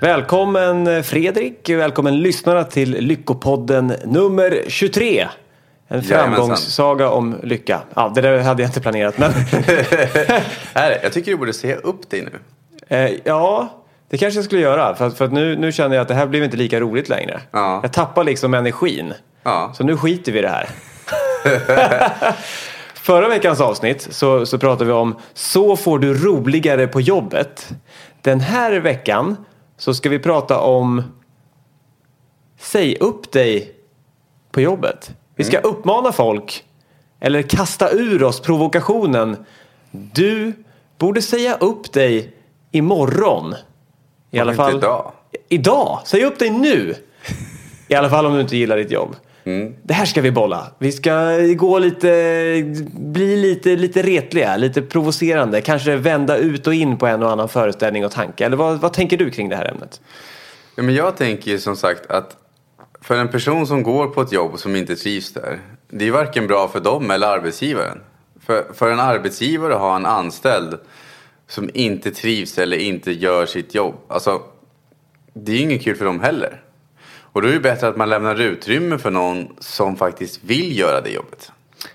Välkommen Fredrik, välkommen lyssnarna till Lyckopodden nummer 23. En framgångssaga om lycka. Ja, det där hade jag inte planerat. Men jag tycker du borde säga upp dig nu. eh, ja, det kanske jag skulle göra. För, att- för att nu, nu känner jag att det här blev inte lika roligt längre. Ja. Jag tappar liksom energin. Ja. Så nu skiter vi i det här. Förra veckans avsnitt så, så pratade vi om Så får du roligare på jobbet. Den här veckan så ska vi prata om Säg upp dig på jobbet. Vi ska uppmana folk eller kasta ur oss provokationen Du borde säga upp dig imorgon. I alla fall idag? Idag! Säg upp dig nu! I alla fall om du inte gillar ditt jobb. Det här ska vi bolla. Vi ska gå lite, bli lite, lite retliga, lite provocerande. Kanske vända ut och in på en och annan föreställning och tanke. Eller vad, vad tänker du kring det här ämnet? Ja, men jag tänker ju som sagt att för en person som går på ett jobb som inte trivs där. Det är varken bra för dem eller arbetsgivaren. För, för en arbetsgivare att ha en anställd som inte trivs eller inte gör sitt jobb. Alltså, det är ju inget kul för dem heller. Och då är det bättre att man lämnar utrymme för någon som faktiskt vill göra det jobbet.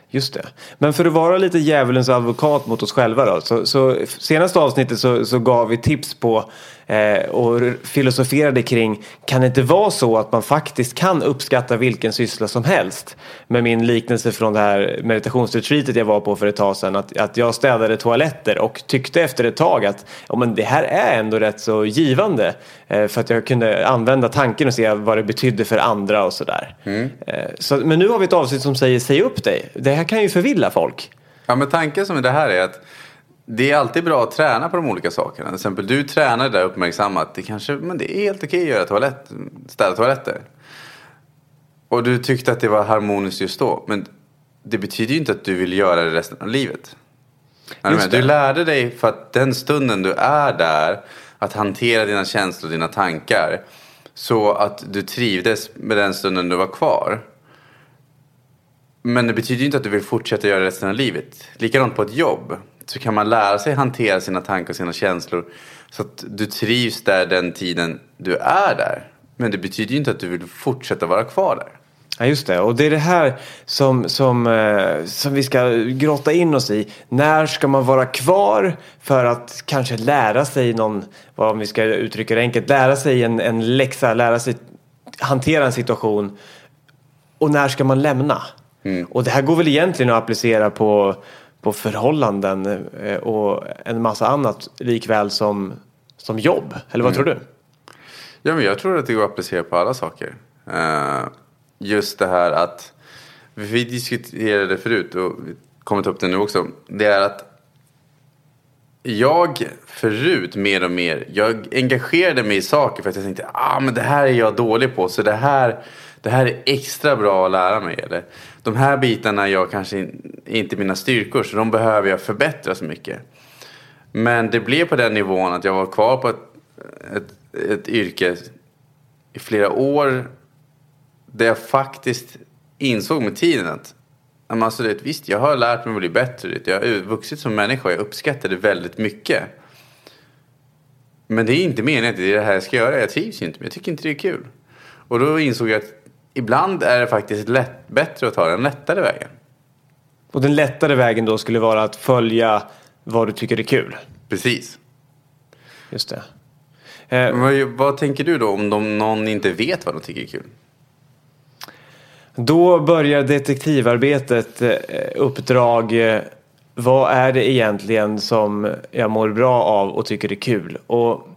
Just det. Men för att vara lite djävulens advokat mot oss själva då. Så, så senaste avsnittet så, så gav vi tips på eh, och filosoferade kring kan det inte vara så att man faktiskt kan uppskatta vilken syssla som helst? Med min liknelse från det här meditationsretreatet jag var på för ett tag sedan. Att, att jag städade toaletter och tyckte efter ett tag att ja, men det här är ändå rätt så givande. Eh, för att jag kunde använda tanken och se vad det betydde för andra och sådär. Eh, så, men nu har vi ett avsnitt som säger säg upp dig. Det här kan ju förvilla folk. Ja, men tanken som är det här är att det är alltid bra att träna på de olika sakerna. Till exempel du tränar där uppmärksamma att det kanske men det är helt okej att göra toalett, städa toaletter. Och du tyckte att det var harmoniskt just då. Men det betyder ju inte att du vill göra det resten av livet. Men, du lärde dig för att den stunden du är där att hantera dina känslor och dina tankar. Så att du trivdes med den stunden du var kvar. Men det betyder ju inte att du vill fortsätta göra det resten av livet. Likadant på ett jobb. Så kan man lära sig hantera sina tankar och sina känslor. Så att du trivs där den tiden du är där. Men det betyder ju inte att du vill fortsätta vara kvar där. Ja, just det. Och det är det här som, som, eh, som vi ska grotta in oss i. När ska man vara kvar för att kanske lära sig någon, vad om vi ska uttrycka det enkelt, lära sig en, en läxa, lära sig hantera en situation. Och när ska man lämna? Och det här går väl egentligen att applicera på, på förhållanden eh, och en massa annat likväl som, som jobb. Eller vad tror du? Ja, men jag tror att det går att applicera på alla saker. Eh, just det här att, vi diskuterade det förut och vi kommer ta upp det nu också. Det är att jag förut mer och mer, jag engagerade mig i saker för att jag tänkte ah, men det här är jag dålig på så det här, det här är extra bra att lära mig. Eller, de här bitarna är jag kanske inte mina styrkor så de behöver jag förbättra så mycket. Men det blev på den nivån att jag var kvar på ett, ett, ett yrke i flera år där jag faktiskt insåg med tiden att Alltså, det, visst, jag har lärt mig att bli bättre. Jag har vuxit som människa och jag uppskattar det väldigt mycket. Men det är inte meningen att det är det här jag ska göra. Jag trivs inte med Jag tycker inte det är kul. Och då insåg jag att ibland är det faktiskt lätt, bättre att ta den lättare vägen. Och den lättare vägen då skulle vara att följa vad du tycker är kul? Precis. Just det. Eh, vad, vad, tänker du då om de, någon inte vet vad de tycker är kul? Då börjar detektivarbetet, eh, uppdrag. Eh, vad är det egentligen som jag mår bra av och tycker är kul? Och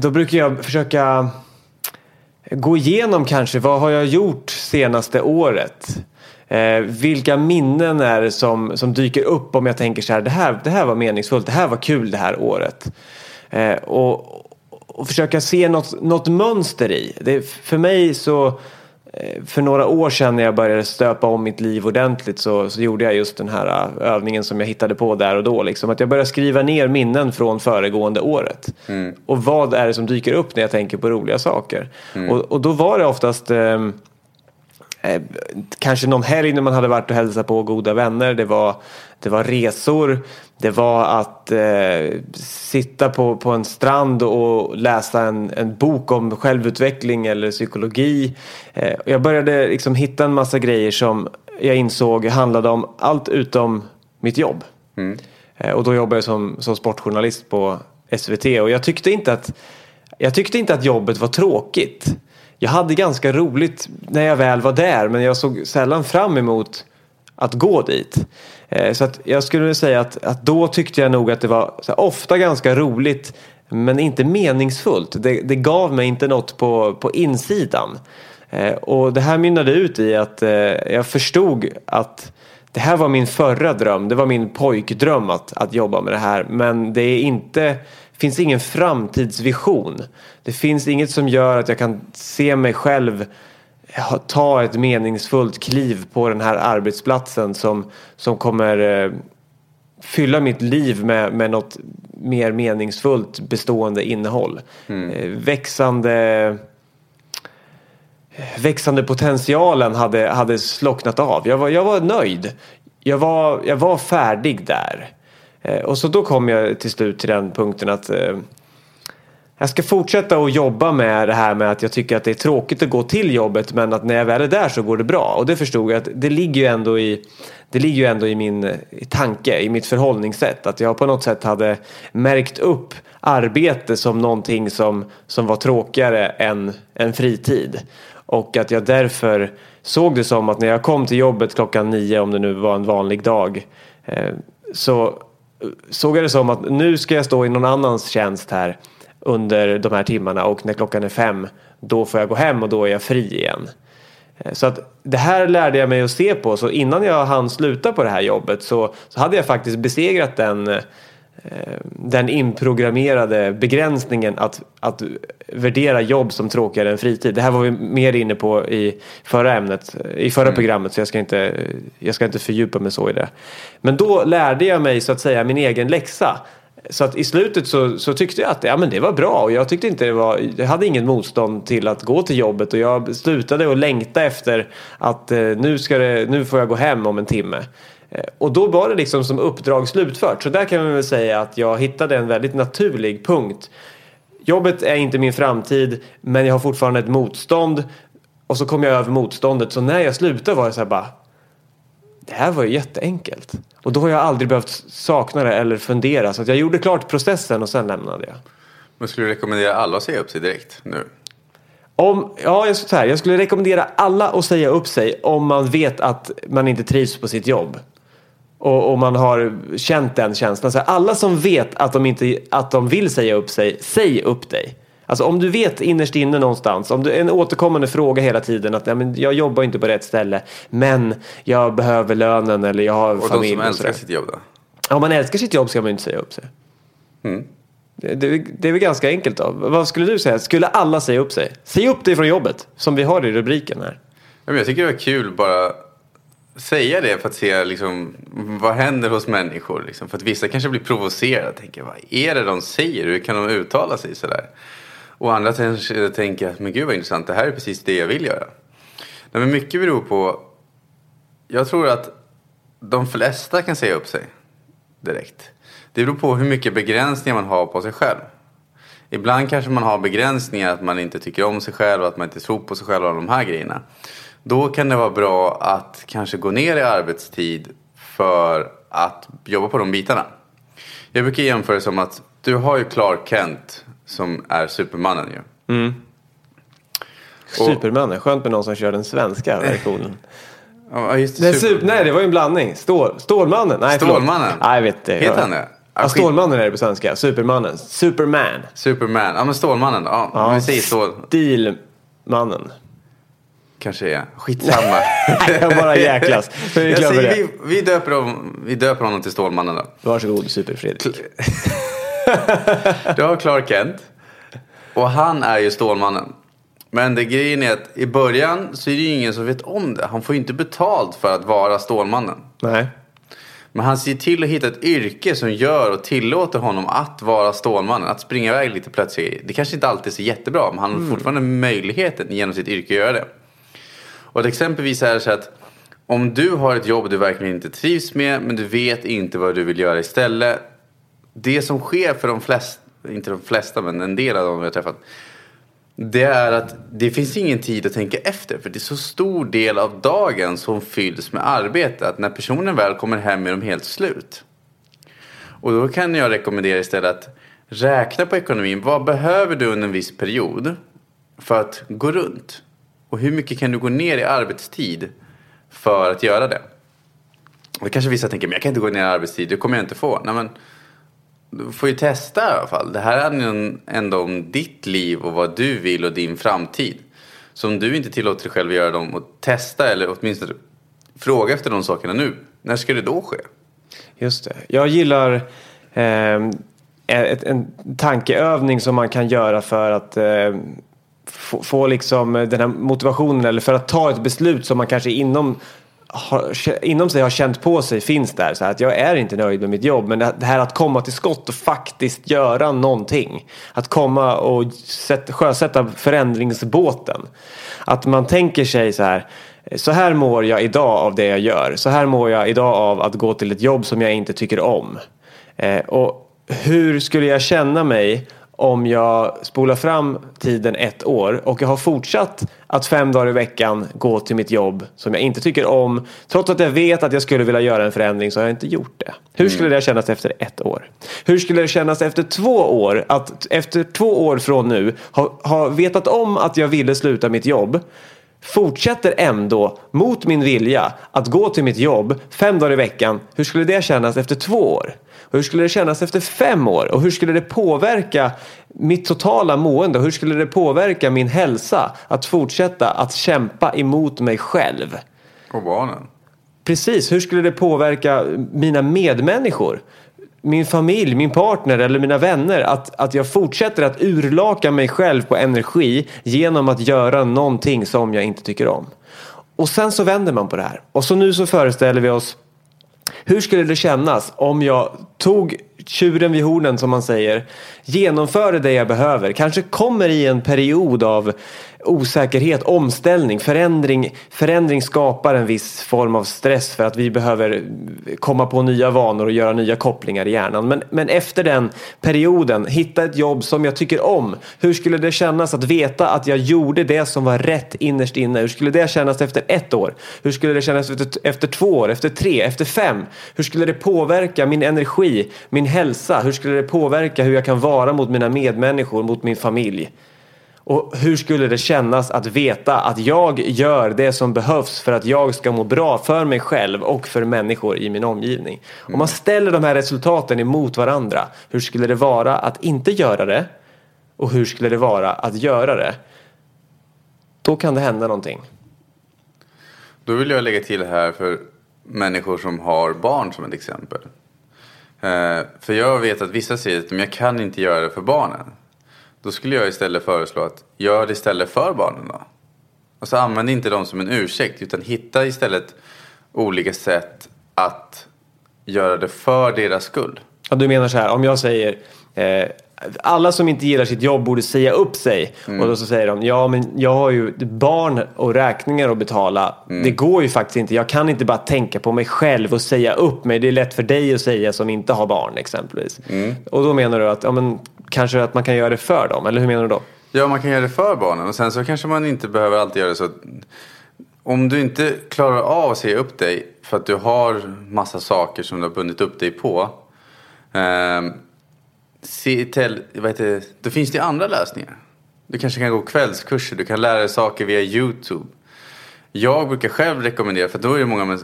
då brukar jag försöka gå igenom kanske vad har jag gjort senaste året? Eh, vilka minnen är det som, som dyker upp om jag tänker så här det, här, det här var meningsfullt, det här var kul det här året. Eh, och, och försöka se något, något mönster i. Det, för mig så för några år sedan när jag började stöpa om mitt liv ordentligt så, så gjorde jag just den här eh, övningen som jag hittade på där och då. Liksom. Att jag började skriva ner minnen från föregående året. Mm. Och vad är det som dyker upp när jag tänker på roliga saker. Mm. Och, och, då var det oftast eh, eh, kanske någon helg när man hade varit och hälsat på goda vänner. Det var, det var resor. Det var att eh, sitta på, på en strand och läsa en, en bok om självutveckling eller psykologi. Eh, jag började liksom hitta en massa grejer som jag insåg handlade om allt utom mitt jobb. Mm. Eh, och då jobbade jag som, som sportjournalist på SVT och jag tyckte inte att jag tyckte inte att jobbet var tråkigt jag hade ganska roligt när jag väl var där men jag såg sällan fram emot att gå dit. Eh, så att jag skulle säga att, att då tyckte jag nog att det var här, ofta ganska roligt men inte meningsfullt. Det, det, gav mig inte något på, på insidan. Eh, och det här mynnade ut i att eh, jag förstod att det här var min förra dröm. Det var min pojkdröm att, att jobba med det här. Men det är inte finns ingen framtidsvision. Det finns inget som gör att jag kan se mig själv ta ett meningsfullt kliv på den här arbetsplatsen som, som kommer eh, fylla mitt liv med, med något mer meningsfullt bestående innehåll. Mm. Eh, växande växande potentialen hade, hade slocknat av. Jag var, jag var nöjd. Jag var, jag var färdig där. Eh, och så då kom jag till slut till den punkten att eh, jag ska fortsätta att jobba med det här med att jag tycker att det är tråkigt att gå till jobbet men att när jag väl är där så går det bra. Och det förstod jag att det ligger ju ändå i, det ligger ju ändå i min i tanke, i mitt förhållningssätt. Att jag på något sätt hade märkt upp arbete som någonting som, som var tråkigare än, än fritid. Och att jag därför såg det som att när jag kom till jobbet klockan nio, om det nu var en vanlig dag, eh, så såg jag det som att nu ska jag stå i någon annans tjänst här under de här timmarna och när klockan är fem då får jag gå hem och då är jag fri igen. Eh, så att det här lärde jag mig att se på så innan jag hann sluta på det här jobbet så, så hade jag faktiskt besegrat den eh, den inprogrammerade begränsningen att, att värdera jobb som tråkigare än fritid. Det här var vi mer inne på i förra ämnet, i förra mm. programmet så jag ska, inte, jag ska inte fördjupa mig så i det. Men då lärde jag mig så att säga min egen läxa. Så att i slutet så, så tyckte jag att ja, men det var bra och jag tyckte inte det var, jag hade ingen motstånd till att gå till jobbet och jag slutade att längta efter att eh, nu, ska det, nu får jag gå hem om en timme. Eh, och då var det liksom som uppdrag slutfört. Så där kan man väl säga att jag hittade en väldigt naturlig punkt. Jobbet är inte min framtid men jag har fortfarande ett motstånd. Och så kom jag över motståndet så när jag slutade var det så här bara det här var ju jätteenkelt. Och då har jag aldrig behövt sakna det eller fundera. Så jag gjorde klart processen och sen lämnade jag. Men skulle du rekommendera alla att säga upp sig direkt nu? Om, ja, jag, så här, jag skulle rekommendera alla att säga upp sig om man vet att man inte trivs på sitt jobb. Och, och, man har känt den känslan. Så alla som vet att de, inte, att de vill säga upp sig, säg upp dig. Alltså om du vet innerst inne någonstans, om du, en återkommande fråga hela tiden att ja, men jag jobbar inte på rätt ställe men jag behöver lönen eller jag har och familj. Och de som älskar sitt jobb då? Om man älskar sitt jobb ska man ju inte säga upp sig. Det, det, det är väl ganska enkelt då. Vad skulle du säga? Skulle alla säga upp sig? Säg upp dig från jobbet, som vi har i rubriken här. Ja, men jag tycker det var kul bara säga det för att se liksom, vad händer hos människor. Liksom. För att vissa kanske blir provocerade och tänker vad är det de säger? Hur kan de uttala sig sådär? Och andra kanske tänker men gud vad intressant, det här är precis det jag vill göra. Nej, men mycket beror på, jag tror att de flesta kan säga upp sig direkt. Det beror på hur mycket begränsningar man har på sig själv. Ibland kanske man har begränsningar att man inte tycker om sig själv, att man inte tror på sig själv och de här grejerna. Då kan det vara bra att kanske gå ner i arbetstid för att jobba på de bitarna. Jag brukar jämföra det som att du har ju Clark Kent som är Supermannen ju. Supermannen, skönt med någon som kör den svenska versionen. Ja, just Nej, det, super, nej, det var ju en blandning. Stål, Stålmannen. Nej. Stålmannen? Nej, jag vet det. Heter han det? Ja, Ja, Stålmannen är det på svenska. Supermannen. Superman. Superman. Ja men Stålmannen då. Ja, om vi säger Stål. Stilmannen. Kanske är. Skitsamma. Jag bara jäklas. Jag säger, vi, vi, döper honom, vi döper honom till Stålmannen då. Varsågod Super-Fredrik. Du har Clark Kent. Och han är ju Stålmannen. Men det grejen är att i början så är det ju ingen som vet om det. Han får ju inte betalt för att vara Stålmannen. Nej. Men han ser till att hitta ett yrke som gör och tillåter honom att vara Stålmannen. Att springa iväg lite plötsligt. Det kanske inte alltid är så jättebra. Men han har fortfarande möjligheten genom sitt yrke att göra det. Och ett exempelvis är så att om du har ett jobb du verkligen inte trivs med men du vet inte vad du vill göra istället. Det som sker för de flesta, inte de flesta men en del av dem vi har träffat. Det är att det finns ingen tid att tänka efter. För det är så stor del av dagen som fylls med arbete. Att när personen väl kommer hem är de helt slut. Och då kan jag rekommendera istället att räkna på ekonomin. Vad behöver du under en viss period för att gå runt? Och hur mycket kan du gå ner i arbetstid för att göra det? Och kanske vissa tänker, men jag kan inte gå ner i arbetstid, det kommer jag inte få. Nej, men du får ju testa i alla fall. Det här handlar ju ändå om ditt liv och vad du vill och din framtid. Så om du inte tillåter dig själv att göra dem och testa eller åtminstone fråga efter de sakerna nu. När ska det då ske? Just det. Jag gillar eh, ett, en tankeövning som man kan göra för att eh, få, få liksom den här motivationen eller för att ta ett beslut som man kanske inom har, inom sig har känt på sig finns där. Så här att jag är inte nöjd med mitt jobb. Men det det här att komma till skott och faktiskt göra någonting. Att komma och sätt, sjösätta förändringsbåten. Att man tänker sig så här. Så här mår jag idag av det jag gör. Så här mår jag idag av att gå till ett jobb som jag inte tycker om. Eh, och hur skulle jag känna mig om jag spolar fram tiden ett år och jag har fortsatt att fem dagar i veckan gå till mitt jobb som jag inte tycker om. Trots att jag vet att jag skulle vilja göra en förändring så har jag inte gjort det. Hur skulle det kännas efter ett år? Hur skulle det kännas efter två år? Att efter två år från nu ha, ha vetat om att jag ville sluta mitt jobb fortsätter ändå mot min vilja att gå till mitt jobb fem dagar i veckan. Hur skulle det kännas efter två år? Och hur skulle det kännas efter fem år? Och hur skulle det påverka mitt totala mående? Och hur skulle det påverka min hälsa att fortsätta att kämpa emot mig själv? Och barnen. Precis, hur skulle det påverka mina medmänniskor? Min familj, min partner eller mina vänner. Att, att jag fortsätter att urlaka mig själv på energi genom att göra någonting som jag inte tycker om. Och sen så vänder man på det här. Och så nu så föreställer vi oss hur skulle det kännas om jag tog tjuren vid hornen som man säger, genomförde det jag behöver, kanske kommer i en period av osäkerhet, omställning, förändring. Förändring skapar en viss form av stress för att vi behöver komma på nya vanor och göra nya kopplingar i hjärnan. Men, men efter den perioden, hitta ett jobb som jag tycker om. Hur skulle det kännas att veta att jag gjorde det som var rätt innerst inne? Hur skulle det kännas efter ett år? Hur skulle det kännas efter, efter två år, efter tre, efter fem? Hur skulle det påverka min energi, min hälsa? Hur skulle det påverka hur jag kan vara mot mina medmänniskor, mot min familj? Och hur skulle det kännas att veta att jag gör det som behövs för att jag ska må bra för mig själv och för människor i min omgivning? Om man ställer de här resultaten emot varandra, hur skulle det vara att inte göra det? Och hur skulle det vara att göra det? Då kan det hända någonting. Då vill jag lägga till här för människor som har barn som ett exempel. Eh, för jag vet att vissa säger att jag kan inte göra det för barnen. Då skulle jag istället föreslå att gör det istället för barnen då. Och så använd inte dem som en ursäkt utan hitta istället olika sätt att göra det för deras skull. Ja, du menar så här, om jag säger eh, alla som inte gillar sitt jobb borde säga upp sig. Och då så säger de, ja men jag har ju barn och räkningar att betala. Det går ju faktiskt inte. Jag kan inte bara tänka på mig själv och säga upp mig. Det är lätt för dig att säga som inte har barn exempelvis. Och då menar du att, ja men kanske att man kan göra det för dem, eller hur menar du då? Ja, man kan göra det för barnen och sen så kanske man inte behöver alltid göra det så. Om du inte klarar av att säga upp dig för att du har massa saker som du har bundit upp dig på. Eh, se vad heter det, då finns det andra lösningar. Du kanske kan gå kvällskurser, du kan lära dig saker via YouTube. Jag brukar själv rekommendera, för då är det många med,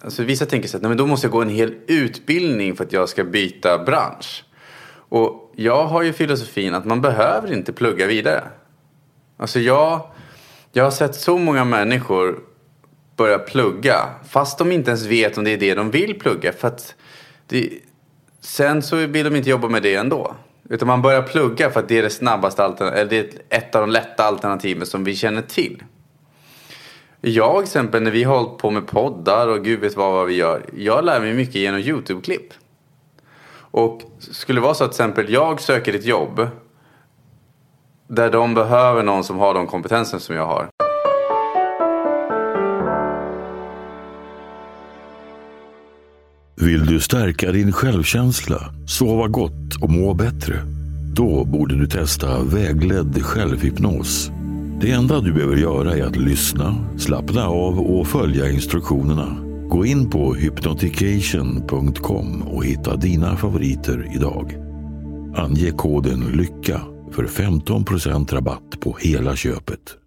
alltså vissa tänker sig att nej, men då måste jag gå en hel utbildning för att jag ska byta bransch. Och jag har ju filosofin att man behöver inte plugga vidare. Alltså jag, jag har sett så många människor börja plugga fast de inte ens vet om det är det de vill plugga. För att det, sen så vill de inte jobba med det ändå. Utan man börjar plugga för att det är det snabbaste alternativet, eller det är ett av de lätta alternativen som vi känner till. Jag exempel när vi har hållit på med poddar och gud vet vad, vad vi gör. Jag lär mig mycket genom YouTube-klipp. Och skulle det vara så att till exempel jag söker ett jobb där de behöver någon som har de kompetenser som jag har. Vill du stärka din självkänsla, sova gott och må bättre? Då borde du testa vägledd självhypnos. Det enda du behöver göra är att lyssna, slappna av och följa instruktionerna. Gå in på hypnotication.com och hitta dina favoriter idag. Ange koden LYCKA för 15% rabatt på hela köpet.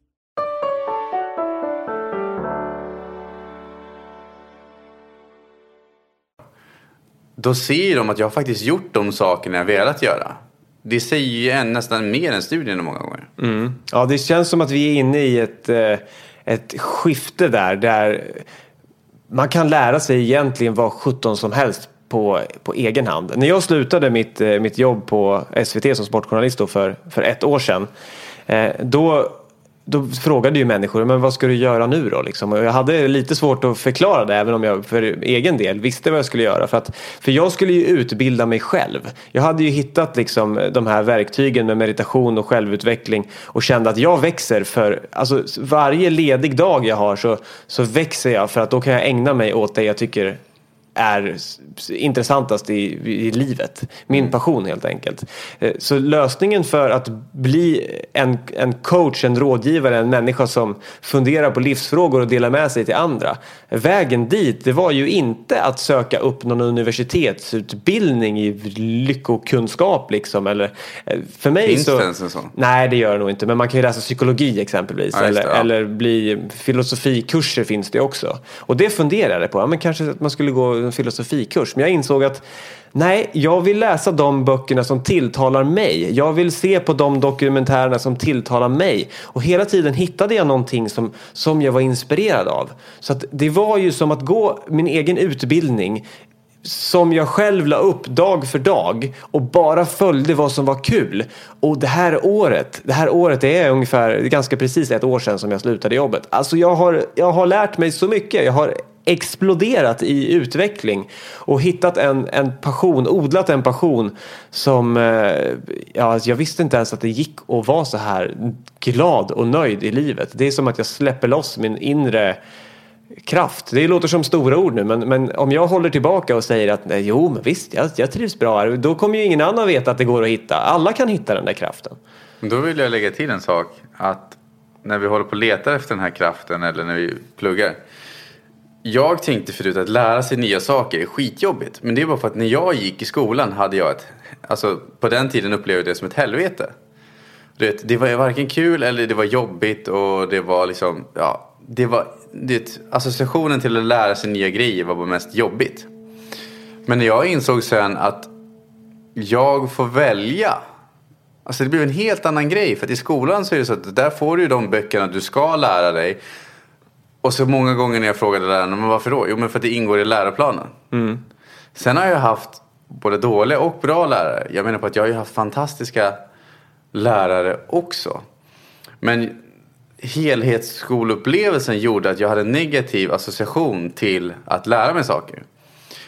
Då ser de att jag har faktiskt gjort de sakerna jag velat göra. Det säger ju en, nästan mer än studierna många gånger. Mm. Ja, det känns som att vi är inne i ett, eh, ett skifte där, där man kan lära sig egentligen vad 17 som helst på, på egen hand. När jag slutade mitt, eh, mitt jobb på SVT som sportjournalist då för, för ett år sedan, eh, då då frågade ju människor, men vad ska du göra nu då? Liksom? Och jag hade lite svårt att förklara det, även om jag för egen del visste vad jag skulle göra. För, att, för jag skulle ju utbilda mig själv. Jag hade ju hittat liksom, de här verktygen med meditation och självutveckling och kände att jag växer för, alltså varje ledig dag jag har så, så växer jag för att då kan jag ägna mig åt det jag tycker är intressantast i, i livet. Min passion helt enkelt. Eh, Så lösningen för att bli en, en coach, en rådgivare, en människa som funderar på livsfrågor och delar med sig till andra. Vägen dit, det var ju inte att söka upp någon universitetsutbildning i lyckokunskap liksom. Eller, eh, för mig Finns så, det ens en sån? Nej, det gör det nog inte. Men man kan ju läsa psykologi exempelvis. Ja, eller, det, ja. eller bli filosofikurser finns det också. Och det funderade jag på. Ja, men kanske att man skulle gå en filosofikurs. Men jag insåg att nej, jag vill läsa de böckerna som tilltalar mig. Jag vill se på de dokumentärerna som tilltalar mig. Och hela tiden hittade jag någonting som, som jag var inspirerad av. Så att det var ju som att gå min egen utbildning som jag själv la upp dag för dag och bara följde vad som var kul. Och det här året, det här året är ungefär, ganska precis ett år sedan som jag slutade jobbet. Alltså jag har, jag har lärt mig så mycket. Jag har exploderat i utveckling och hittat en, en passion, odlat en passion som, eh, ja, alltså, jag visste inte ens att det gick att vara så här glad och nöjd i livet. Det är som att jag släpper loss min inre kraft. Det låter som stora ord nu men, men om jag håller tillbaka och säger att nej, jo men visst jag, jag trivs bra här. Då kommer ju ingen annan veta att det går att hitta. Alla kan hitta den där kraften. Då vill jag lägga till en sak. Att när vi håller på och letar efter den här kraften eller när vi pluggar. Jag tänkte förut att lära sig nya saker är skitjobbigt. Men det är bara för att när jag gick i skolan hade jag ett... Alltså på den tiden upplevde jag det som ett helvete. Vet, det var varken kul eller det var jobbigt och det var liksom... Ja, det var... Det, associationen till att lära sig nya grejer var bara mest jobbigt. Men när jag insåg sen att jag får välja. Alltså det blev en helt annan grej. För att i skolan så är det så att där får du ju de böckerna du ska lära dig. Och så många gånger när jag frågade lärarna, men varför då? Jo men för att det ingår i läroplanen. Sen har jag haft både dåliga och bra lärare. Jag menar på att jag har ju haft fantastiska lärare också. Men helhetsskolupplevelsen gjorde att jag hade en negativ association till att lära mig saker.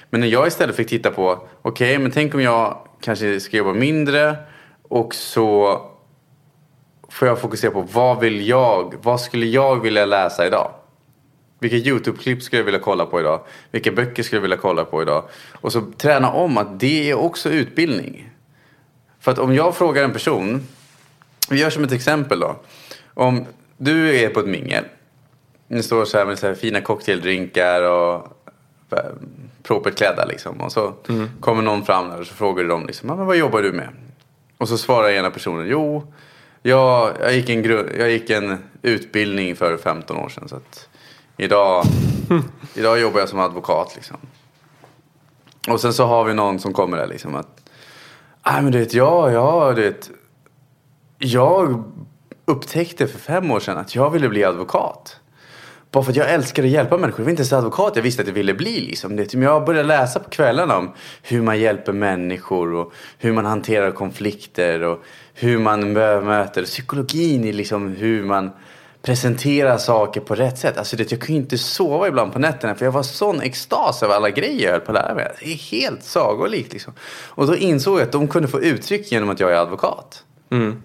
Men när jag istället fick titta på, okej, okay, men tänk om jag kanske ska jobba mindre och så får jag fokusera på vad vill jag, vad skulle jag vilja läsa idag? Vilka YouTube-klipp skulle jag vilja kolla på idag? Vilka böcker skulle jag vilja kolla på idag? Och så träna om att det är också utbildning. För att om jag frågar en person, vi gör som ett exempel då. Om du är på ett mingel. Ni står så här med så här fina cocktaildrinkar och eh, propert klädda liksom. Och så mm. kommer någon fram där och så frågar du dem liksom, men vad jobbar du med? Och så svarar ena personen, jo, jag, jag, gick en jag gick en utbildning för 15 år sedan. Så att idag, idag jobbar jag som advokat liksom. Och sen så har vi någon som kommer där liksom att, nej men du vet, jag, jag, du vet, jag upptäckte för fem år sedan att jag ville bli advokat. Bara för att jag älskar att hjälpa människor. Jag var inte ens advokat jag visste att jag ville bli. Liksom. Det, jag började läsa på kvällarna om hur man hjälper människor och hur man hanterar konflikter och hur man möter psykologin i liksom hur man presentera saker på rätt sätt. Alltså det, jag kunde inte sova ibland på nätterna för jag var sån extas över alla grejer jag höll på att lära mig. Det är helt sagolikt liksom. Och då insåg jag att de kunde få uttryck genom att jag är advokat. Mm.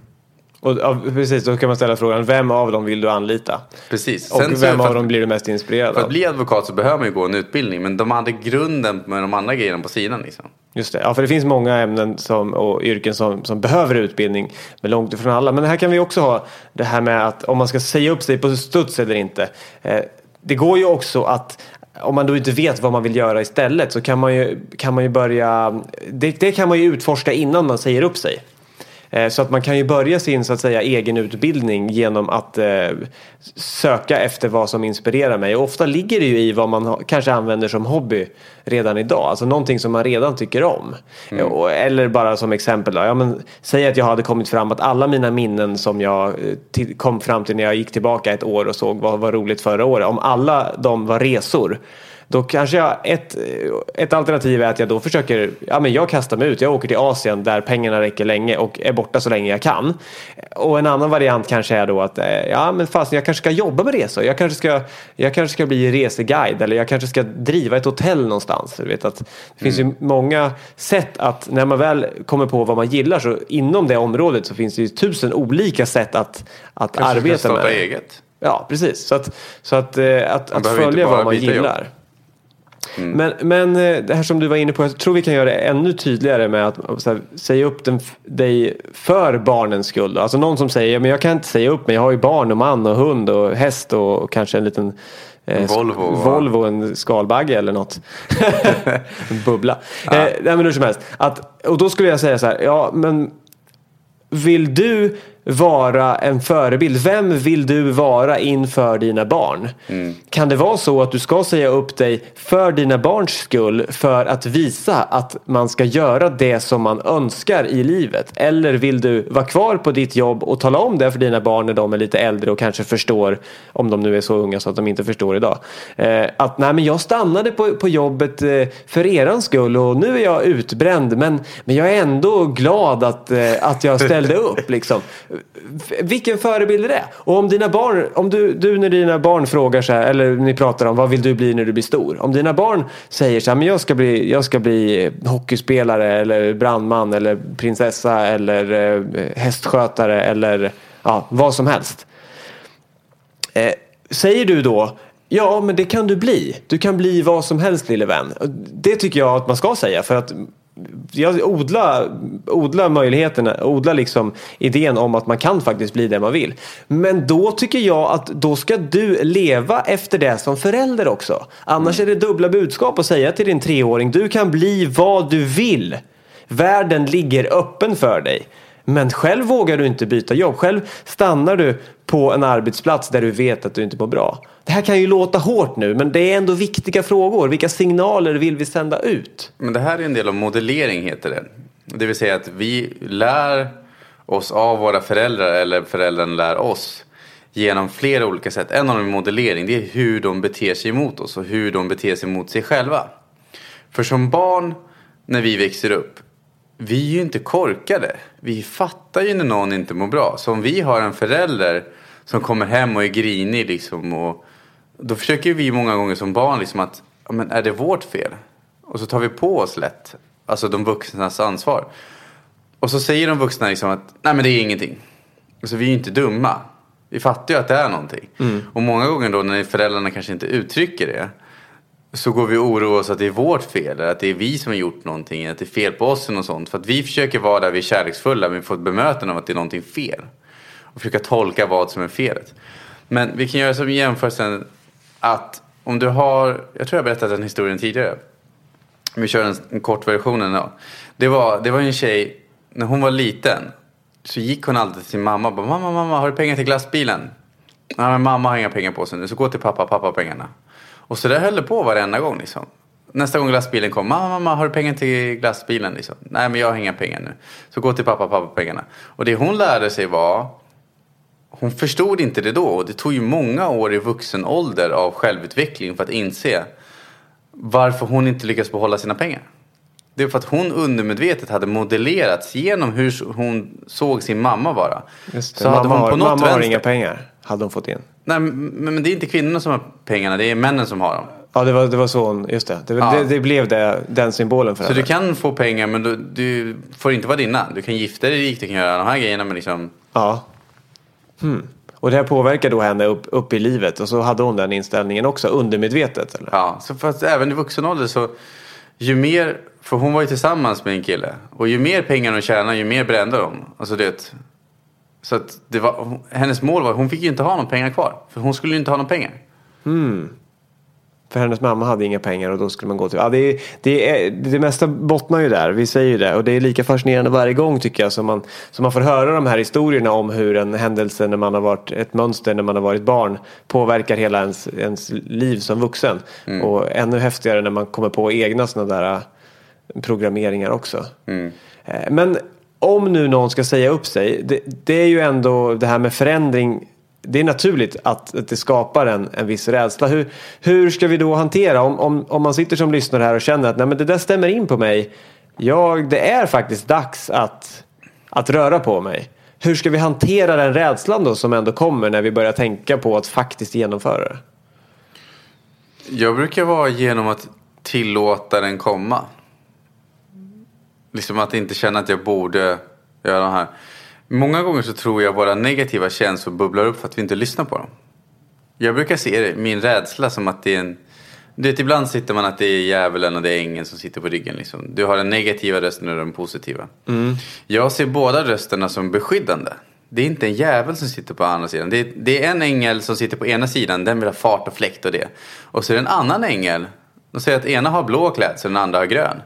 Och ja, precis, då kan man ställa frågan, vem av dem vill du anlita? Precis. Och Sen vem av dem blir du mest inspirerad av? För att bli advokat så behöver man ju gå en utbildning, men de hade grunden med de andra grejerna på sidan. Liksom. Just det, ja för det finns många ämnen som, och yrken som, som behöver utbildning, men långt ifrån alla. Men här kan vi också ha det här med att om man ska säga upp sig på studs eller inte. Eh, det går ju också att om man då inte vet vad man vill göra istället så kan man ju, kan man ju börja, det, det kan man ju utforska innan man säger upp sig. Eh, så att man kan ju börja sin så att säga egen utbildning genom att eh, söka efter vad som inspirerar mig. Och ofta ligger det ju i vad man kanske använder som hobby redan idag. Alltså någonting som man redan tycker om. Mm. Eller bara som exempel, ja, men, säg att jag hade kommit fram att alla mina minnen som jag eh, kom fram till när jag gick tillbaka ett år och såg vad var roligt förra året. Om alla de var resor då kanske jag, ett, ett alternativ är att jag då försöker, ja men jag kastar mig ut, jag åker till Asien där pengarna räcker länge och är borta så länge jag kan. Och en annan variant kanske är då att, eh, ja men fast jag kanske ska jobba med resor, jag kanske ska, jag kanske ska bli reseguide eller jag kanske ska driva ett hotell någonstans. Du vet att det finns mm. ju många sätt att, när man väl kommer på vad man gillar så inom det området så finns det ju tusen olika sätt att, att kanske arbeta ska starta med. eget. Ja, precis. Så att, så att, eh, att, att följa vad man gillar. Jobb. Mm. Men, men eh, det här som du var inne på, jag tror vi kan göra det ännu tydligare med att här, säga upp den, dig för barnens skull. Alltså någon som säger, men jag kan inte säga upp mig, jag har ju barn och man och hund och häst och, och kanske en liten Eh, Volvo, Volvo en skalbagge eller något. en bubbla. Ja. Eh, nej, men hur som helst. Att, och då skulle jag säga så här, ja men vill du vara en förebild? Vem vill du vara inför dina barn? Mm. Kan det vara så att du ska säga upp dig för dina barns skull för att visa att man ska göra det som man önskar i livet? Eller vill du vara kvar på ditt jobb och tala om det för dina barn när de är lite äldre och kanske förstår, om de nu är så unga så att de inte förstår idag, eh, att nej men jag stannade på, på jobbet eh, för eran skull och nu är jag utbränd men, men jag är ändå glad att, eh, att jag ställde upp liksom Eh, vilken förebild är det? Och om dina barn, om du, du när dina barn frågar så här, eller ni pratar om vad vill du bli när du blir stor? Om dina barn säger så här, men jag ska bli, jag ska bli eh, hockeyspelare eller brandman eller prinsessa eller eh, hästskötare eller ja, vad som helst. Eh, säger du då Ja, men det kan du bli. Du kan bli vad som helst lille vän. Det tycker jag att man ska säga för att jag odla, odla möjligheterna, odla liksom idén om att man kan faktiskt bli det man vill. Men då tycker jag att då ska du leva efter det som förälder också. Annars är det dubbla budskap att säga till din treåring, du kan bli vad du vill. Världen ligger öppen för dig. Men själv vågar du inte byta jobb. Själv stannar du på en arbetsplats där du vet att du inte mår bra. Det här kan ju låta hårt nu men det är ändå viktiga frågor. Vilka signaler vill vi sända ut? Men det här är en del av modellering heter det. Det vill säga att vi lär oss av våra föräldrar eller föräldrarna lär oss genom flera olika sätt. En av dem är modellering. Det är hur de beter sig mot oss och hur de beter sig mot sig själva. För som barn när vi växer upp. Vi är ju inte korkade. Vi fattar ju när någon inte mår bra. Så om vi har en förälder som kommer hem och är grinig liksom. Och, då försöker vi många gånger som barn liksom att, ja, men är det vårt fel? Och så tar vi på oss lätt, alltså de vuxnas ansvar. Och så säger de vuxna liksom att, nej men det är ingenting. Alltså vi är ju inte dumma. Vi fattar ju att det är någonting. Och många gånger då när föräldrarna kanske inte uttrycker det. Så går vi och oroar oss att det är vårt fel. Eller att det är vi som har gjort någonting. Att det är fel på oss och sånt. För att vi försöker vara där vi är kärleksfulla. Men vi får ett bemötande av att det är någonting fel. Och försöka tolka vad som är felet. Men vi kan göra som jämförelsen att om du har, jag tror jag berättat den historien tidigare. Vi kör en, en kort version ändå. Det var, det var en tjej, när hon var liten så gick hon alltid till sin mamma och bara, mamma, mamma, har du pengar till glassbilen? Nej, men mamma har inga pengar på sig nu, så gå till pappa, pappa har pengarna. Och så där höll det på varenda gång liksom. Nästa gång glassbilen kom, mamma, mamma, har du pengar till glassbilen? Liksom. Nej, men jag har inga pengar nu. Så gå till pappa, pappa pengarna. Och det hon lärde sig var, hon förstod inte det då. Och det tog ju många år i vuxen ålder av självutveckling för att inse varför hon inte lyckas behålla sina pengar. Det är för att hon undermedvetet hade modellerats genom hur hon såg sin mamma vara. Just det. Så hade mamma hon har, på något mamma har vänster- inga pengar, hade hon fått in. Nej, men, det är inte kvinnorna som har pengarna, det är männen som har dem. Ja, det var, det var så hon, just det. Det, Ja. det, det blev det, den symbolen för Så henne. du kan få pengar men du, du får inte vara dina. Du kan gifta dig rik, du kan göra de här grejerna men liksom... Ja. Hmm. Och det här påverkar då henne upp, upp i livet och så hade hon den inställningen också undermedvetet eller? Ja, så fast även i vuxen ålder så ju mer, för hon var ju tillsammans med en kille och ju mer pengar hon tjänade ju mer brände de. Alltså det, så att det var, hennes mål var, hon fick ju inte ha någon pengar kvar. För hon skulle ju inte ha någon pengar. För hennes mamma hade inga pengar och då skulle man gå till... Ja, det, är, det, är, det mesta bottnar ju där, vi säger ju det. Och det är lika fascinerande varje gång tycker jag som man, som man får höra de här historierna om hur en händelse när man har varit ett mönster när man har varit barn påverkar hela ens, ens liv som vuxen. Och ännu häftigare när man kommer på egna sådana där programmeringar också. Eh, Men om nu någon ska säga upp sig, det, det är ju ändå det här med förändring det är naturligt att, att det skapar en, en viss rädsla. Hur, hur ska vi då hantera om, om, om man sitter som lyssnare här och känner att Nej, men det där stämmer in på mig. Jag, det är faktiskt dags att, att röra på mig. Hur ska vi hantera den rädslan då som ändå kommer när vi börjar tänka på att faktiskt genomföra det? Jag brukar vara genom att tillåta den komma. Liksom att inte känna att jag borde göra det här. Många gånger så tror jag våra negativa känslor bubblar upp för att vi inte lyssnar på dem. Jag brukar se det, min rädsla som att det är en... Du vet, ibland sitter man att det är djävulen och det är ängeln som sitter på ryggen. Liksom. Du har den negativa rösten och den positiva. Jag ser båda rösterna som beskyddande. Det är inte en djävul som sitter på andra sidan. Det är, det är en ängel som sitter på ena sidan, den vill ha fart och fläkt och det. Och så är det en annan ängel, de säger att ena har blå klädsel och den andra har grön.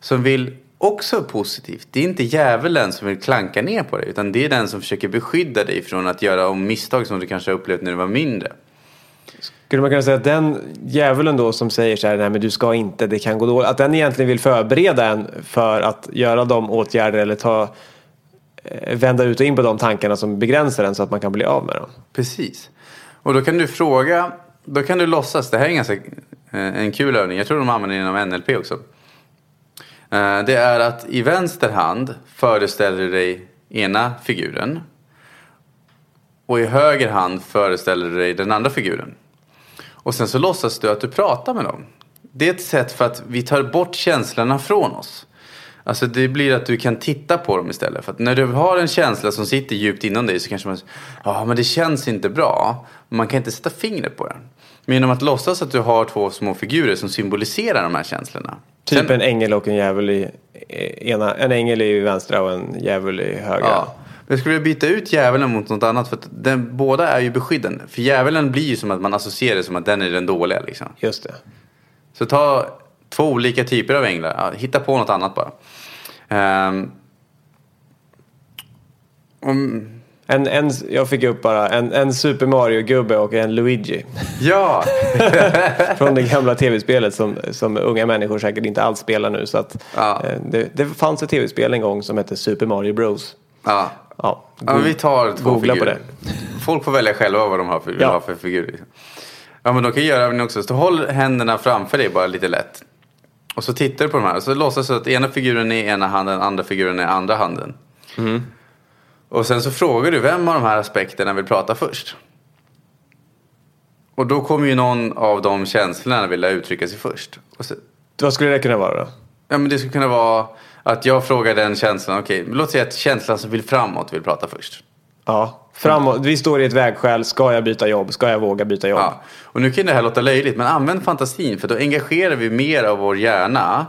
Som vill också positivt. Det är inte djävulen som vill klanka ner på dig, utan det är den som försöker beskydda dig från att göra om misstag som du kanske har upplevt när du var mindre. Skulle man kunna säga att den djävulen då som säger så här, nej men du ska inte, det kan gå dåligt. Att den egentligen vill förbereda en för att göra de åtgärder eller ta, eh, vända ut och in på de tankarna som begränsar en så att man kan bli av med dem. Precis. Och då kan du fråga, då kan du låtsas, det här är en ganska eh, en kul övning, jag tror de använder den inom NLP också. Eh, det är att i vänster hand föreställer du dig ena figuren. Och i höger hand föreställer du dig den andra figuren. Och sen så låtsas du att du pratar med dem. Det är ett sätt för att vi tar bort känslorna från oss. Alltså det blir att du kan titta på dem istället. För att när du har en känsla som sitter djupt inom dig så kanske man ja men det känns inte bra. Man kan inte sätta fingret på den. Men genom att låtsas att du har två små figurer som symboliserar de här känslorna. Typ Sen- en ängel och en djävul i ena, en ängel i vänstra och en djävul i högra. Ja. Jag skulle vilja byta ut djävulen mot något annat för den, båda är ju beskyddande. För djävulen blir ju som att man associerar det som att den är den dåliga liksom. Just det. Så ta två olika typer av änglar. Ja, hitta på något annat bara. Ehm, om, En, en, jag fick upp bara en, en Super Mario-gubbe och en Luigi. ja, Från det gamla tv-spelet som, som unga människor säkert inte alls spelar nu. Så att, Ja. eh, det, det fanns ett tv-spel en gång som hette Super Mario Bros. ja. Ja, ja vi tar två Googla på figurer. Folk får välja själva vad de har för, Ja. för figurer. Ja men de kan göra även också. Så håll händerna framför dig bara lite lätt. Och så tittar du på de här så låtsas du att ena figuren är ena handen, andra figuren är andra handen. Och sen så frågar du vem av de här aspekterna vill prata först. Och då kommer ju någon av de känslorna vilja uttrycka sig först. Så, Vad skulle det kunna vara då? ja men det skulle kunna vara att jag frågar den känslan, okej, låt säga att känslan som vill framåt vill prata först. Ja, framåt. Vi står i ett vägskäl. Ska jag byta jobb? Ska jag våga byta jobb? Ja. Och nu kan det här låta löjligt, men använd fantasin för då engagerar vi mer av vår hjärna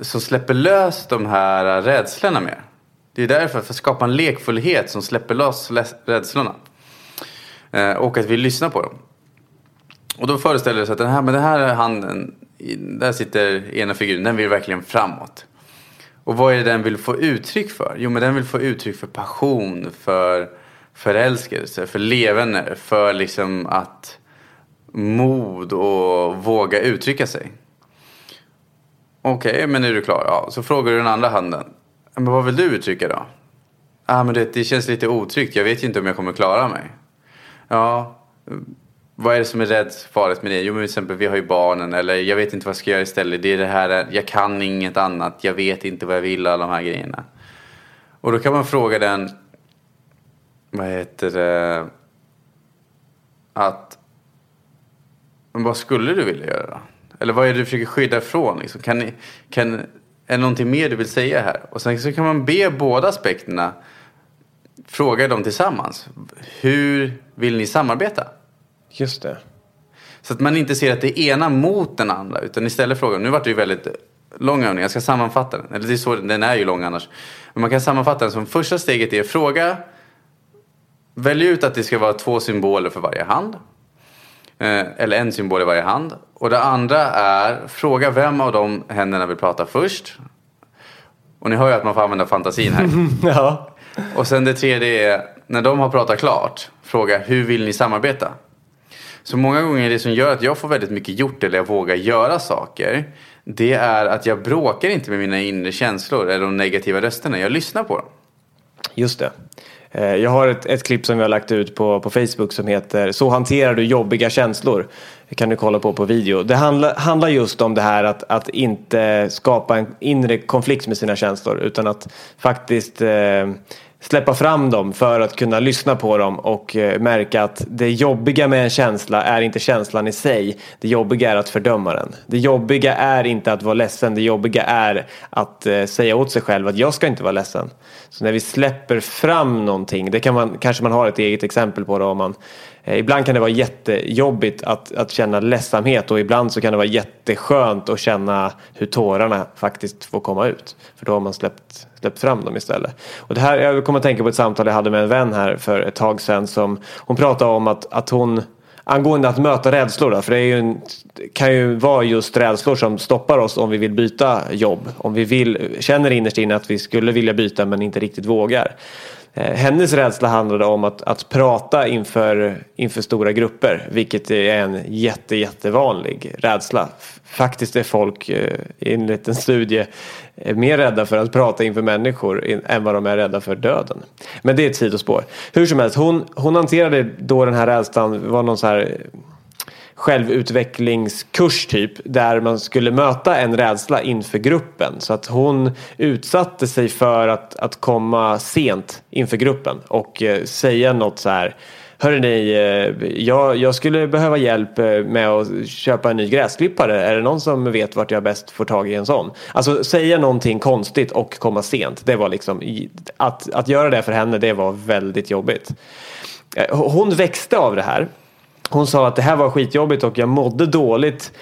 som släpper lös de här rädslorna mer. Det är därför, för att skapa en lekfullhet som släpper loss rädslorna. Eh, och att vi lyssnar på dem. Och då föreställer du sig att den här, med den här handen, där sitter ena figuren, den vill verkligen framåt. Och vad är det den vill få uttryck för? Jo, men den vill få uttryck för passion, för förälskelse, för levande, för liksom att mod och våga uttrycka sig. Okej, men är du klar? Ja, så frågar du den andra handen. Men vad vill du uttrycka då? Ah, men det, det känns lite otryggt. Jag vet ju inte om jag kommer klara mig. Ja, vad är det som är rädd farligt med det? Jo, men till exempel vi har ju barnen. Eller jag vet inte vad jag ska göra istället. Det är det här, jag kan inget annat. Jag vet inte vad jag vill. Alla de här grejerna. Och då kan man fråga den. Vad heter det? Att. Men vad skulle du vilja göra då? Eller vad är det du försöker skydda ifrån? Liksom? Kan, ni, kan, är det någonting mer du vill säga här? Och sen så kan man be båda aspekterna. Fråga dem tillsammans. Hur vill ni samarbeta? Just det. Så att man inte ser att det är ena mot den andra. Utan istället fråga, nu vart det ju väldigt lång övning, jag ska sammanfatta den. Eller det är så, den är ju lång annars. Men man kan sammanfatta den som första steget är fråga. Välj ut att det ska vara två symboler för varje hand. Eh, eller en symbol i varje hand. Och det andra är fråga vem av de händerna vill prata först. Och ni hör ju att man får använda fantasin här. Ja. Och sen det tredje är, när de har pratat klart, fråga hur vill ni samarbeta? Så många gånger det som gör att jag får väldigt mycket gjort eller jag vågar göra saker. Det är att jag bråkar inte med mina inre känslor eller de negativa rösterna. Jag lyssnar på dem. Just det. Eh, jag har ett, ett klipp som vi har lagt ut på, på Facebook som heter Så hanterar du jobbiga känslor. Det kan du kolla på på video. Det handlar, handlar just om det här att, att inte skapa en inre konflikt med sina känslor utan att faktiskt eh, släppa fram dem för att kunna lyssna på dem och eh, märka att det jobbiga med en känsla är inte känslan i sig. Det jobbiga är att fördöma den. Det jobbiga är inte att vara ledsen. Det jobbiga är att eh, säga åt sig själv att jag ska inte vara ledsen. Så när vi släpper fram någonting, det kan man, kanske man har ett eget exempel på det om man Eh, ibland kan det vara jättejobbigt att, att känna ledsamhet och ibland så kan det vara jätteskönt att känna hur tårarna faktiskt får komma ut. För då har man släppt, släppt fram dem istället. Och det här, jag kommer att tänka på ett samtal jag hade med en vän här för ett tag sedan som hon pratade om att, att hon Angående att möta rädslor då, för det är ju en, kan ju vara just rädslor som stoppar oss om vi vill byta jobb. Om vi vill, känner innerst inne att vi skulle vilja byta men inte riktigt vågar. Eh, hennes rädsla handlade om att, att prata inför, inför stora grupper, vilket är en jätte, jättevanlig rädsla. Faktiskt är folk eh, enligt en studie eh, mer rädda för att prata inför människor än vad de är rädda för döden. Men det är ett sidospår. Hur som helst, hon, hon hanterade då den här rädslan, det var någon så här självutvecklingskurs typ där man skulle möta en rädsla inför gruppen. Så att hon utsatte sig för att, att komma sent inför gruppen och eh, säga något så här Hörrni, eh, jag, jag skulle behöva hjälp eh, med att köpa en ny gräsklippare. Är det någon som vet vart jag bäst får tag i en sån? Alltså säga någonting konstigt och komma sent. Det var liksom, att, att göra det för henne, det var väldigt jobbigt. Eh, hon växte av det här. Hon sa att det här var skitjobbigt och jag mådde dåligt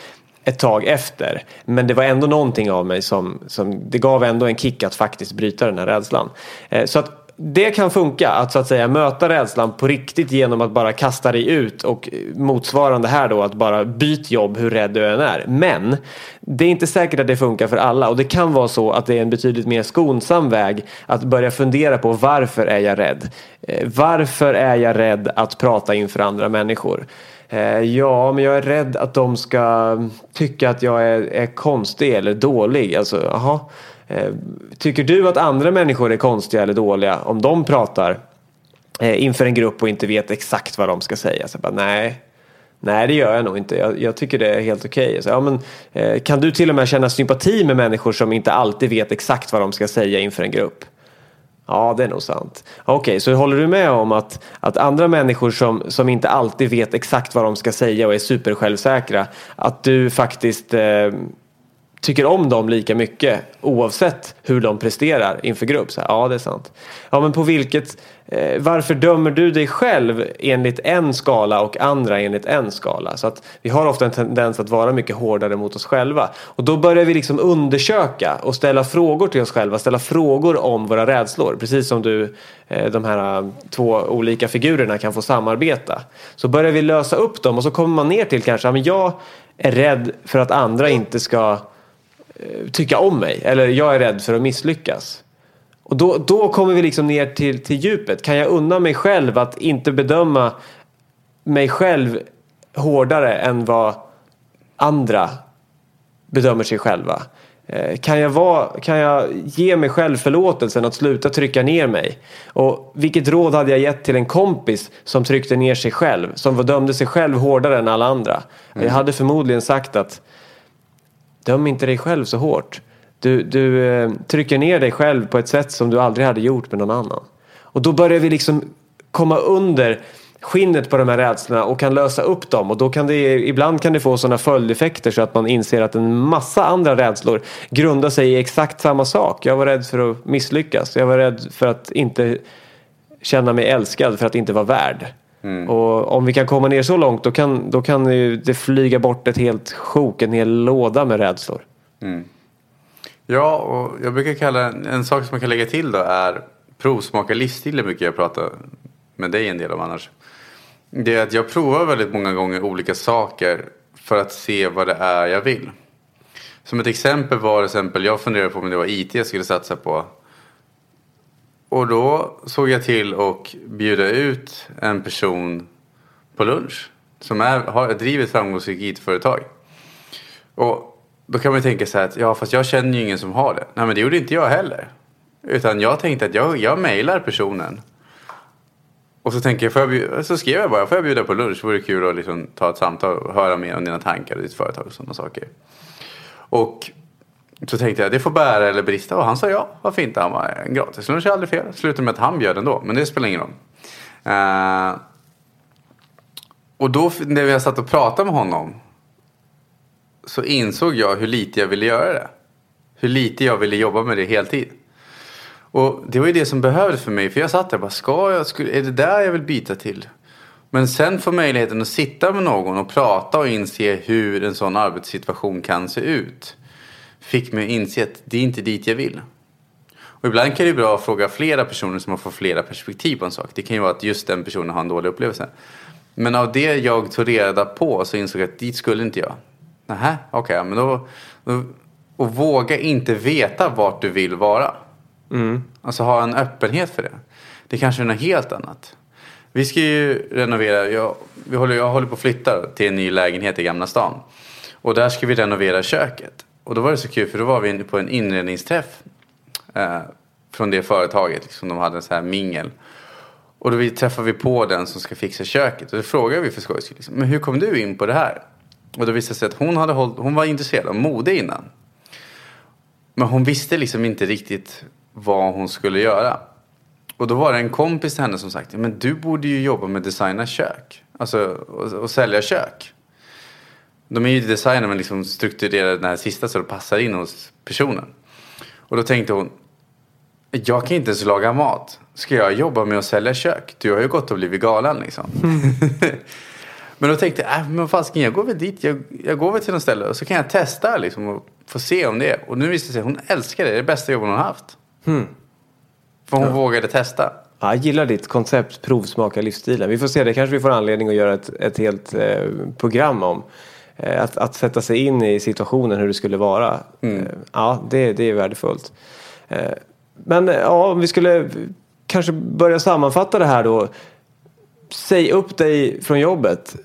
ett tag efter. Men det var ändå någonting av mig som, som det gav ändå en kick att faktiskt bryta den här rädslan. Eh, så att det kan funka att så att säga möta rädslan på riktigt genom att bara kasta dig ut och motsvarande här då att bara byt jobb hur rädd du än är. Men det är inte säkert att det funkar för alla och det kan vara så att det är en betydligt mer skonsam väg att börja fundera på varför är jag rädd? Eh, varför är jag rädd att prata inför andra människor? Eh, ja, men jag är rädd att de ska tycka att jag är, är konstig eller dålig. Alltså, jaha. Eh, tycker du att andra människor är konstiga eller dåliga om de pratar eh, inför en grupp och inte vet exakt vad de ska säga? Så jag bara, nej, Nej, det gör jag nog inte. Jag, jag tycker det är helt okej. Okay. ja, eh, kan du till och med känna sympati med människor som inte alltid vet exakt vad de ska säga inför en grupp? Ja, det är nog sant. Okej, okay, så håller du med om att, att andra människor som, som inte alltid vet exakt vad de ska säga och är supersjälvsäkra, att du faktiskt eh, tycker om dem lika mycket oavsett hur de presterar inför grupp. Så här, ja, det är sant. Ja, men på vilket, eh, varför dömer du dig själv enligt en skala och andra enligt en skala? Så att vi har ofta en tendens att vara mycket hårdare mot oss själva. Och då börjar vi liksom undersöka och ställa frågor till oss själva, ställa frågor om våra rädslor. Precis som du, eh, de här eh, två olika figurerna kan få samarbeta. Så börjar vi lösa upp dem och så kommer man ner till kanske, ja, men jag är rädd för att andra inte ska tycka om mig. Eller jag är rädd för att misslyckas. Och då, då kommer vi liksom ner till, till djupet. Kan jag unna mig själv att inte bedöma mig själv hårdare än vad andra bedömer sig själva? Eh, kan jag, vara, kan jag ge mig själv förlåtelsen att sluta trycka ner mig? Och vilket råd hade jag gett till en kompis som tryckte ner sig själv? Som dömde sig själv hårdare än alla andra? Mm. Jag hade förmodligen sagt att Döm inte dig själv så hårt. Du, du eh, trycker ner dig själv på ett sätt som du aldrig hade gjort med någon annan. Och då börjar vi liksom komma under skinnet på de här rädslorna och kan lösa upp dem. Och då kan det, ibland kan det få sådana följdeffekter så att man inser att en massa andra rädslor grundar sig i exakt samma sak. Jag var rädd för att misslyckas. Jag var rädd för att inte känna mig älskad, för att inte vara värd. Mm. Och om vi kan komma ner så långt då kan, då kan det flyga bort ett helt sjok, en hel låda med rädslor. Mm. Ja, och jag brukar kalla en, sak som man kan lägga till då är provsmaka livsstil brukar jag prata med dig en del om annars. Det är att jag provar väldigt många gånger olika saker för att se vad det är jag vill. Som ett exempel var till exempel, jag funderade på om det var IT jag skulle satsa på. Och då såg jag till att bjuda ut en person på lunch som är, har, driver ett framgångsrikt IT-företag. Och då kan man tänka så här att ja fast jag känner ju ingen som har det. Nej men det gjorde inte jag heller. Utan jag tänkte att jag, jag mejlar personen. Och så, tänker jag, får jag så skrev jag bara, får jag bjuda på lunch? Det Vore kul att liksom ta ett samtal och höra mer om dina tankar och ditt företag och sådana saker. Och så tänkte jag, det får bära eller brista. Och han sa ja, varför inte? Han var en gratislunch är aldrig fel. Slutade med att han bjöd ändå, men det spelar ingen roll. Uh, och då när jag satt och pratade med honom så insåg jag hur lite jag ville göra det. Hur lite jag ville jobba med det heltid. Och det var ju det som behövdes för mig. För jag satt där och bara, ska jag, skulle, är det där jag vill byta till? Men sen få möjligheten att sitta med någon och prata och inse hur en sån arbetssituation kan se ut fick mig att inse att det är inte dit jag vill. Och ibland kan det vara bra att fråga flera personer som man får flera perspektiv på en sak. Det kan ju vara att just den personen har en dålig upplevelse. Men av det jag tog reda på så insåg jag att dit skulle inte jag. Nähä, okej, okay, men då, då... Och våga inte veta vart du vill vara. Mm. Alltså ha en öppenhet för det. Det kanske är något helt annat. Vi ska ju renovera, jag, vi håller, jag håller på att flytta till en ny lägenhet i Gamla stan. Och där ska vi renovera köket. Och då var det så kul för då var vi på en inredningsträff eh, från det företaget. Liksom, de hade en sån här mingel. Och då vi, träffade vi på den som ska fixa köket. Och då frågade vi för skojs liksom, men hur kom du in på det här? Och då visade det sig att hon, hade hållit, hon var intresserad av mode innan. Men hon visste liksom inte riktigt vad hon skulle göra. Och då var det en kompis till henne som sagt, men du borde ju jobba med designa kök. Alltså och, och sälja kök. De är ju designade men liksom strukturerar den här sista så det passar in hos personen. Och då tänkte hon, jag kan inte ens laga mat. Ska jag jobba med att sälja kök? Du har ju gått och blivit galen liksom. Mm. men då tänkte jag, äh, men fasken jag går väl dit. Jag, jag går väl till något ställe och så kan jag testa liksom och få se om det är. Och nu visar det sig hon älskar det. Det är det bästa jobbet hon har haft. Mm. För hon ja. vågade testa. Ja, jag gillar ditt koncept provsmaka livsstilen. Vi får se, det kanske vi får anledning att göra ett, ett helt eh, program om. Eh, att, att sätta sig in i situationen hur det skulle vara. Mm. Eh, ja, det, det är värdefullt. Eh, men ja, om vi skulle kanske börja sammanfatta det här då. Säg upp dig från jobbet.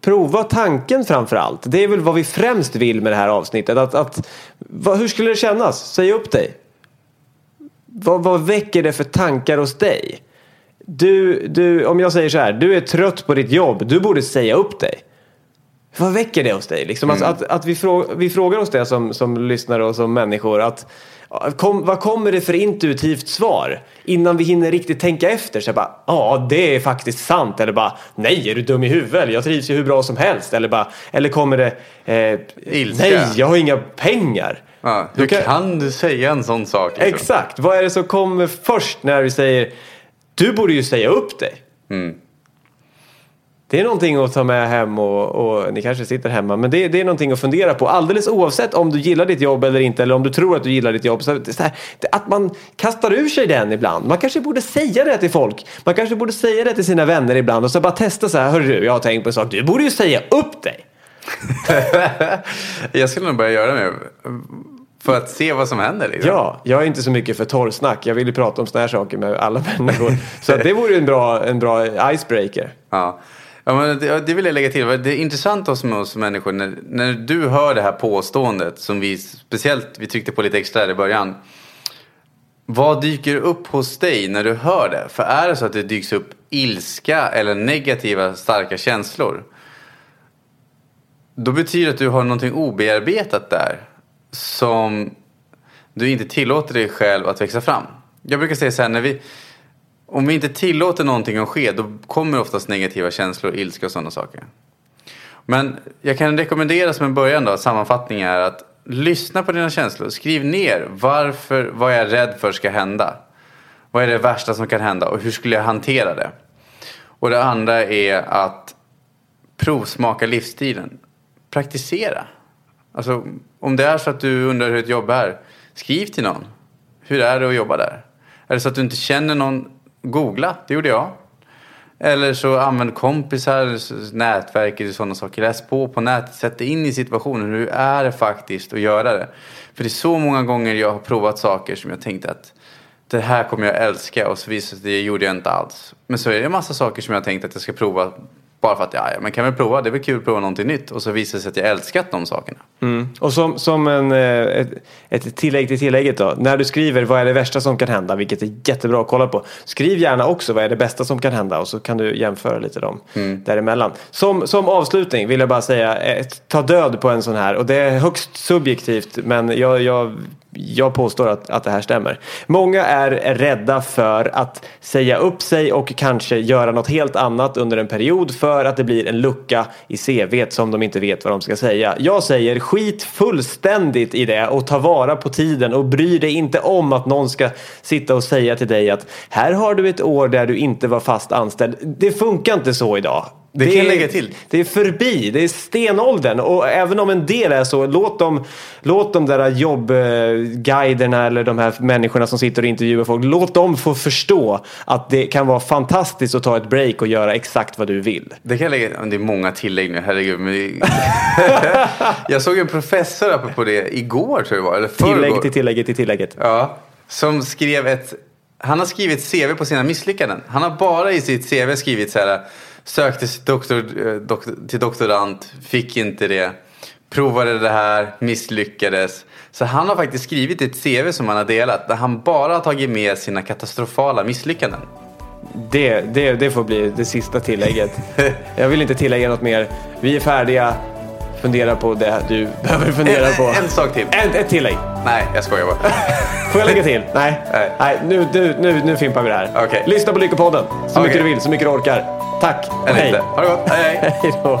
Prova tanken framför allt. Det är väl vad vi främst vill med det här avsnittet. Att, att, vad, hur skulle det kännas? Säg upp dig. Vad, vad väcker det för tankar hos dig? du, du, om jag säger så här, du är trött på ditt jobb, du borde säga upp dig. Vad väcker det hos dig? Liksom, alltså, att, att vi, frå, vi frågar oss det som, som lyssnare och som människor. Att, kom, vad kommer det för intuitivt svar? Innan vi hinner riktigt tänka efter. Så bara, ja det är faktiskt sant. Eller bara, nej är du dum i huvudet? Jag trivs ju hur bra som helst. Eller, bara, eller kommer det, eh, nej jag har inga pengar. Ja, hur kan- kan... du säga en sån sak? liksom? Exakt, vad är det som kommer först när vi säger du borde ju säga upp dig? Mm. Det är någonting att ta med hem och, och ni kanske sitter hemma men det, det är någonting att fundera på alldeles oavsett om du gillar ditt jobb eller inte eller om du tror att du gillar ditt jobb. Så, så här, att man kastar ur sig den ibland. Man kanske borde säga det till folk. Man kanske borde säga det till sina vänner ibland och så bara testa så här. Hörru du, jag har tänkt på en sak. Du borde ju säga upp dig. Jag skulle nog börja göra det för att se vad som händer. Liksom. Ja, jag är inte så mycket för torrsnack. Jag vill ju prata om såna här saker med alla människor. Så det vore ju en bra, en bra icebreaker. Ja. Ja, men det, det vill jag lägga till. Det är intressant oss med oss människor när, när du hör det här påståendet som vi speciellt vi tryckte på lite extra i början. Vad dyker upp hos dig när du hör det? För är det så att det dyks upp ilska eller negativa starka känslor. Då betyder det att du har någonting obearbetat där. Som du inte tillåter dig själv att växa fram. Jag brukar säga så här när vi om vi inte tillåter någonting att ske då kommer oftast negativa känslor, ilska och sådana saker. Men jag kan rekommendera som en början då, sammanfattning är att lyssna på dina känslor. Skriv ner varför, vad jag är rädd för ska hända. Vad är det värsta som kan hända och hur skulle jag hantera det? Och det andra är att provsmaka livsstilen. Praktisera. Alltså om det är så att du undrar hur ett jobb är, skriv till någon. Hur är det att jobba där? Är det så att du inte känner någon, googla. Det gjorde jag. Eller så använd kompisar, nätverk och sådana saker. Läs på på nätet, sätt dig in i situationen. Hur är det faktiskt att göra det? För det är så många gånger jag har provat saker som jag tänkte att det här kommer jag älska och så visade det sig att det gjorde jag inte alls. Men så är det en massa saker som jag tänkt att jag ska prova bara för att ja, men kan väl prova, det är väl kul att prova någonting nytt. Och så visar det sig att jag älskat de sakerna. Och som, som en, eh, ett, ett tillägg till tillägget då. När du skriver vad är det värsta som kan hända, vilket är jättebra att kolla på. Skriv gärna också vad är det bästa som kan hända och så kan du jämföra lite dem däremellan. Som, som avslutning vill jag bara säga, eh, ta död på en sån här och det är högst subjektivt men jag, jag, jag påstår att, att det här stämmer. Många är rädda för att säga upp sig och kanske göra något helt annat under en period för att det blir en lucka i CVt som de inte vet vad de ska säga. Jag säger skit fullständigt i det och ta vara på tiden och bry dig inte om att någon ska sitta och säga till dig att här har du ett år där du inte var fast anställd. Det funkar inte så idag. Det kan jag lägga till. Det är förbi, det är stenåldern och även om en del är så, låt dem, låt de där jobbguiderna eller de här människorna som sitter och intervjuar folk, låt dem få förstå att det kan vara fantastiskt att ta ett break och göra exakt vad du vill. Det kan jag lägga, det är många tillägg nu, herregud. Men det... jag såg en professor på det igår tror jag det var, eller Tillägg förrgår. till tillägget till tillägget. Ja, som skrev ett... Han har skrivit CV på sina misslyckanden. Han har bara i sitt CV skrivit så här. Sökte till, doktor, eh, doktor, till doktorant, fick inte det. Provade det här, misslyckades. Så han har faktiskt skrivit ett CV som han har delat. Där han bara har tagit med sina katastrofala misslyckanden. Det, det, det får bli det sista tillägget. Jag vill inte tillägga något mer. Vi är färdiga. Fundera på det du behöver fundera En, på. en sak till. Ett, ett tillägg. Nej, jag skojar bara. Får jag lägga till? Nej. Nej. Nej, nu, nu, nu, nu fimpar vi det här. Okej. Lyssna på Lyckopodden. Så mycket Okej. du vill, så mycket du orkar. Tack. Eller Hej. inte. Ha det gott. Hej, hej. Hej då.